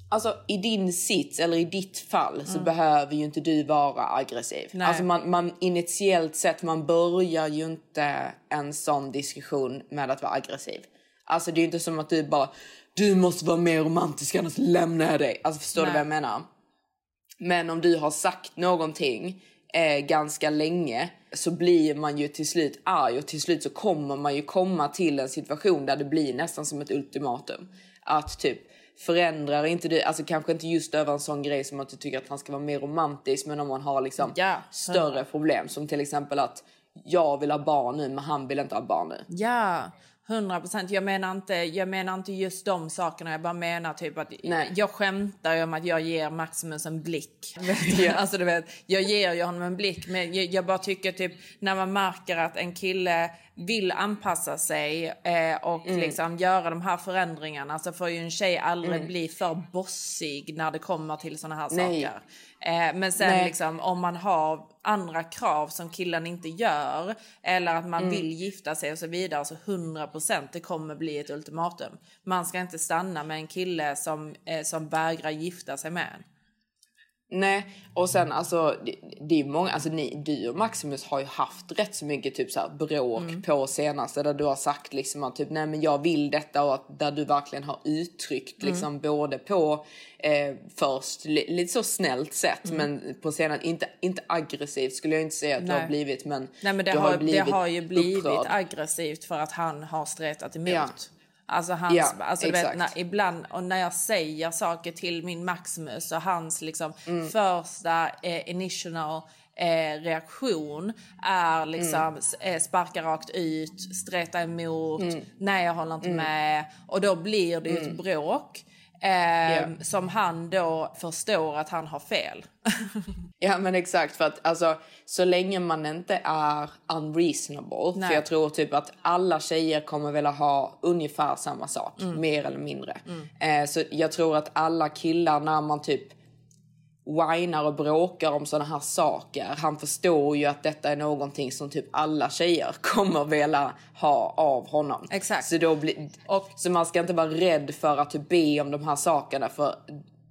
alltså, I din sits eller i ditt fall så Mm. behöver ju inte du vara aggressiv. Nej. Alltså man, man, initiellt sett, man börjar ju inte en sån diskussion med att vara aggressiv. Alltså det är ju inte som att du bara du måste vara mer romantisk annars lämnar jag dig. Alltså förstår du Nej. vad jag menar? Men om du har sagt någonting eh, ganska länge så blir man ju till slut arg och till slut så kommer man ju komma till en situation där det blir nästan som ett ultimatum. Att typ förändrar inte du, alltså kanske inte just över en sån grej som att du tycker att han ska vara mer romantisk men om man har liksom Ja. större problem som till exempel att jag vill ha barn nu men han vill inte ha barn nu. Ja, 100 procent. Jag, menar inte, jag menar inte just de sakerna. Jag bara menar typ att Nej. jag skämtar om att jag ger Maximus en blick. Ja. alltså, du vet, jag ger ju honom en blick, men jag, jag bara tycker typ när man märker att en kille vill anpassa sig eh, och Mm. liksom göra de här förändringarna så får ju en tjej aldrig bli för bossig när det kommer till såna här Nej. saker. Eh, men sen Nej. liksom om man har andra krav som killen inte gör eller att man Mm. vill gifta sig och så vidare så 100% det kommer bli ett ultimatum. Man ska inte stanna med en kille som, eh, som vägrar gifta sig med en. Nej, och sen alltså det, det är många, alltså ni, du och Maximus har ju haft rätt så mycket typ så här bråk Mm. på senaste där du har sagt liksom att typ nej men jag vill detta och att där du verkligen har uttryckt Mm. liksom både på eh, först li, lite så snällt sätt men på senare inte, inte aggressivt skulle jag inte säga att du Mm. Nej. har blivit men Nej men det, du har, det blivit har ju blivit upprörd. aggressivt för att han har stretat emot. Ja. Alltså, hans, Ja, alltså du vet, när, ibland och när jag säger saker till min Maximus och hans liksom Mm. första eh, initial eh, reaktion är liksom Mm. s- eh, sparka rakt ut, streta emot, Mm. nej jag håller inte med och då blir det ju ett bråk. Eh, Som han då förstår att han har fel. Ja men exakt för att alltså så länge man inte är unreasonable Nej. för jag tror typ att alla tjejer kommer vilja ha ungefär samma sak mer eller mindre. Eh, så jag tror att alla killar när man typ whinar och bråkar om sådana här saker. Han förstår ju att detta är någonting som typ alla tjejer kommer vilja ha av honom. Exakt. Så, då blir, Och- så man ska inte vara rädd för att typ be om de här sakerna för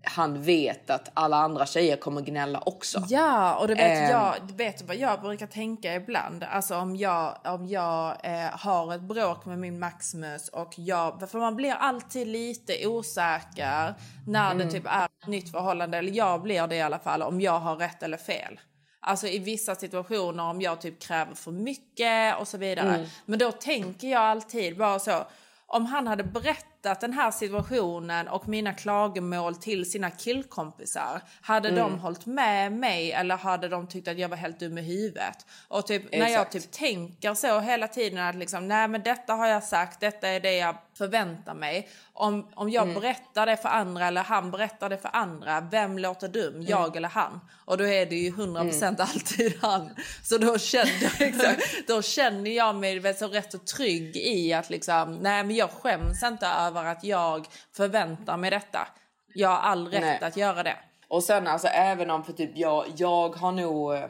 han vet att alla andra tjejer kommer gnälla också. Ja, och det vet Ehm. jag, du vet vad jag brukar tänka ibland. Alltså om jag, om jag eh, har ett bråk med min Maximus och jag, för man blir alltid lite osäker när Mm. det typ är ett nytt förhållande, eller jag blir det i alla fall, om jag har rätt eller fel. Alltså i vissa situationer om jag typ kräver för mycket och så vidare. Mm. Men då tänker jag alltid bara så, om han hade berättat den här situationen och mina klagomål till sina killkompisar, hade Mm. de hållit med mig eller hade de tyckt att jag var helt dum i huvudet? Och typ, när jag typ tänker så hela tiden att liksom, nej men detta har jag sagt, detta är det jag förväntar mig. Om, om jag Mm. berättar det för andra eller han berättar det för andra, vem låter dum? Mm. Jag eller han? Och då är det ju 100% alltid han. Så då känner, då känner jag mig så rätt så trygg i att liksom, nej men jag skäms inte över att jag förväntar mig detta. Jag har all rätt Nej. att göra det. Och sen alltså även om för typ jag, jag har nog eh,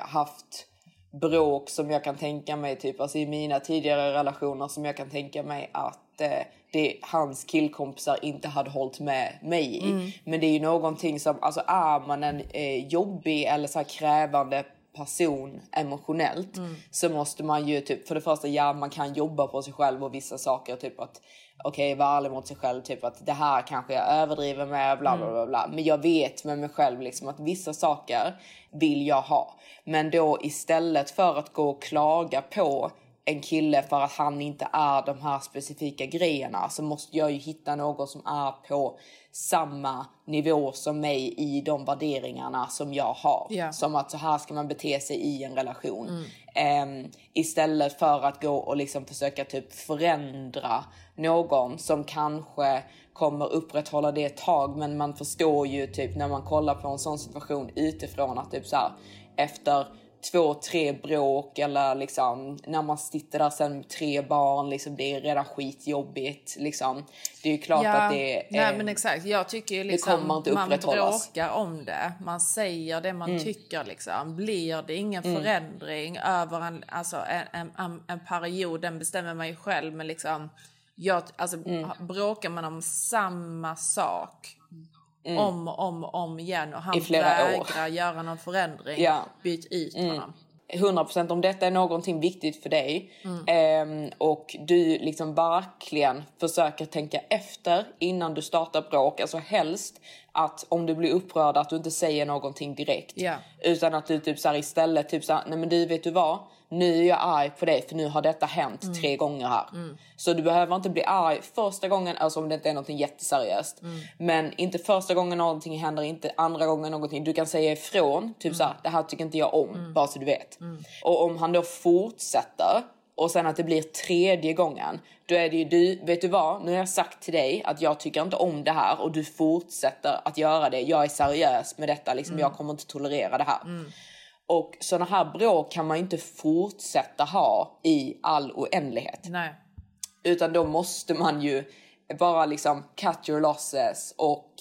haft bråk som jag kan tänka mig typ alltså i mina tidigare relationer som jag kan tänka mig att eh, det hans killkompisar inte hade hållit med mig i. Men det är ju någonting som, alltså är man en eh, jobbig eller så krävande person emotionellt så måste man ju typ för det första ja man kan jobba på sig själv och vissa saker typ att okej vara ärlig mot sig själv typ att det här kanske jag överdriver med bla bla bla bla. Men jag vet med mig själv liksom att vissa saker vill jag ha. Men då istället för att gå och klaga på en kille för att han inte är de här specifika grejerna så måste jag ju hitta någon som är på samma nivå som mig i de värderingarna som jag har. Ja. Som att så här ska man bete sig i en relation. Ehm, istället för att gå och liksom försöka typ förändra någon som kanske kommer upprätthålla det ett tag men man förstår ju typ när man kollar på en sån situation utifrån att typ så här efter två, tre bråk eller liksom när man sitter där sen med tre barn, liksom det är redan skitjobbigt liksom. Det är ju klart att det nej, är... men exakt. Jag tycker liksom man bråkar om det. Man säger det man Mm. tycker liksom. Blir det ingen Mm. förändring över en, alltså en, en, en period, den bestämmer man ju själv. Men liksom, jag, alltså, Mm. bråkar man om samma sak Mm. om och om, och om igen och han I flera år. vägrar göra någon förändring, Ja. byt ut Mm. honom. 100% om detta är någonting viktigt för dig Mm. ehm, och du liksom verkligen försöker tänka efter innan du startar bråk. Alltså helst att om du blir upprörd att du inte säger någonting direkt. Ja. Utan att du typ så här istället typ så här, nej men du vet du vad? Nu är jag arg på dig för nu har detta hänt Mm. tre gånger här. Så du behöver inte bli arg första gången, alltså om det inte är någonting jätteseriöst. Mm. Men inte första gången någonting händer, inte andra gången någonting. Du kan säga ifrån, typ så här, det här tycker inte jag om, bara så du vet. Och om han då fortsätter och sen att det blir tredje gången, då är det ju du, vet du vad? Nu har jag sagt till dig att jag tycker inte om det här och du fortsätter att göra det. Jag är seriös med detta, liksom, jag kommer inte tolerera det här. Och såna här bråk kan man inte fortsätta ha i all oändlighet. Nej. Utan då måste man ju bara liksom cut your losses och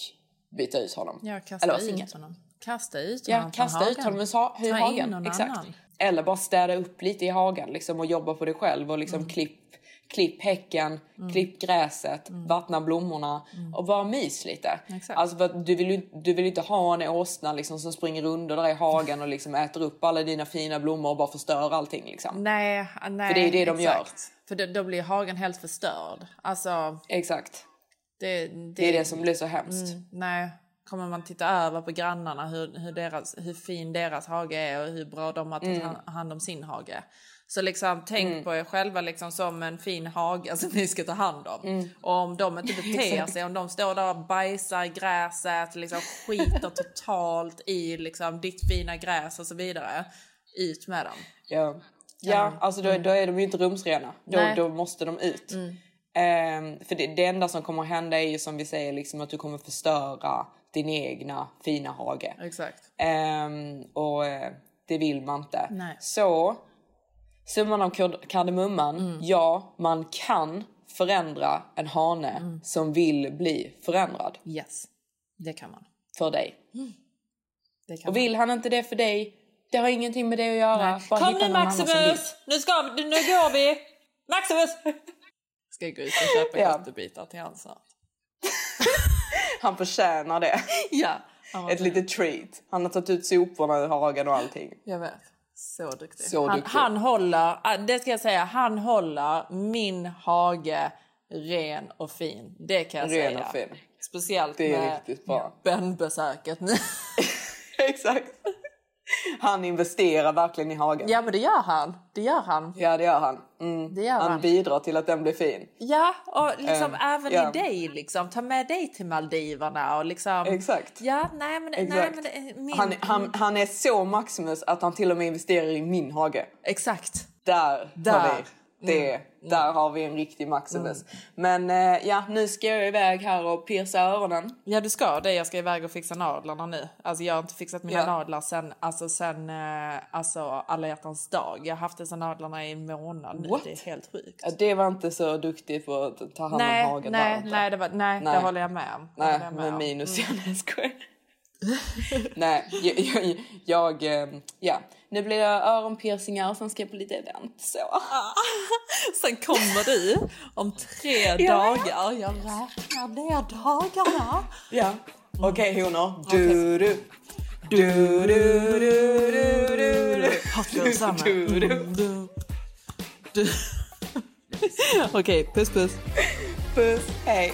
byta ut honom. Ja, kasta Eller ut honom. Kasta ut Ja, honom från kasta ut hagen. honom ur ha- ur Ta in hagen. någon Exakt. annan. Eller bara städa upp lite i hagen liksom, och jobba på det själv och liksom klipp, klipp häcken, klipp gräset, vattna blommorna och bara mys lite. Exakt. Alltså du vill ju du vill inte ha en åsna liksom, som springer runt där i hagen och liksom äter upp alla dina fina blommor och bara förstör allting. Liksom. Nej, nej. För det är det de gör. För då, då blir hagen helt förstörd. Alltså, Exakt. det, det, Det är det som blir så hemskt. Mm, nej. Kommer man titta över på grannarna hur, hur, deras, hur fin deras hage är och hur bra de har tagit Mm. han- hand om sin hage. Så liksom, tänk Mm. på er själva liksom som en fin hage som ni ska ta hand om. Mm. Och om de inte beter sig, om de står där och bajsar i gräset, liksom skiter totalt i liksom, ditt fina gräs och så vidare. Ut med dem. Ja, ja alltså då, då är de ju inte rumsrena. Då, då måste de ut. Ehm, för det, det enda som kommer att hända är ju som vi säger liksom att du kommer förstöra din egna fina hage. Exakt. Ehm, och eh, det vill man inte. Nej. Så summan av kard- kardemumman. Ja, man kan förändra en hane som vill bli förändrad Yes, det kan man. för dig. Kan Och vill han inte det för dig, det har ingenting med det att göra. man. Bara Kom nu. Maximus! Nu, ska, nu går vi! Maximus! Ska jag gå ut och köpa Ja. köttebitar till han snart. Han förtjänar det. Ja. Ett litet treat. Han har tagit ut soporna ur hagen och allting. Jag vet. Så duktig. Så han, duktig. han håller, äh, det ska jag säga, han håller min hage ren och fin. Det kan jag Ren säga. och fin. Speciellt Det är med bönbesöket nu. Exakt. Han investerar verkligen i hagen. ja men det gör han. Det gör han. Ja, det gör han. Mm. Det gör han han. bidrar till att den blir fin. Ja, och liksom Eh, även ja. i dig liksom. Ta med dig till Maldiverna och liksom. Exakt. Ja, nej men, nej, Exakt. men det är min... Han, han, han är så Maximus att han till och med investerar i min hage. Exakt. Där, Där. har det. Där har vi en riktig Maximus. Men eh, ja, nu ska jag iväg här och pierca öronen. Ja du ska det, jag ska iväg och fixa nadlarna nu. Alltså jag har inte fixat mina Ja. nadlar sen, alltså sen eh, alltså, alla hjärtans dag. Jag har haft dessa nadlarna i en månad nu, What? det är helt sjukt. Ja, det var inte så duktigt på att ta hand nej, om hagen. var nej, inte. nej, det var, nej, Nej. det håller jag med om. Nej, jag med minus. Mm. Jag skojar. Nej, jag, jag, jag, eh, ja. Nu blir det öronpiercingar och sen ska jag på lite event. Så. Sen kommer du om tre Ja. dagar. Jag räknar ner dagarna. Ja. Okej honor. Du, du. Du, du, du, du, du. Hot girl summer. Du, du. Du. Du. Okej, puss puss. Puss, hej.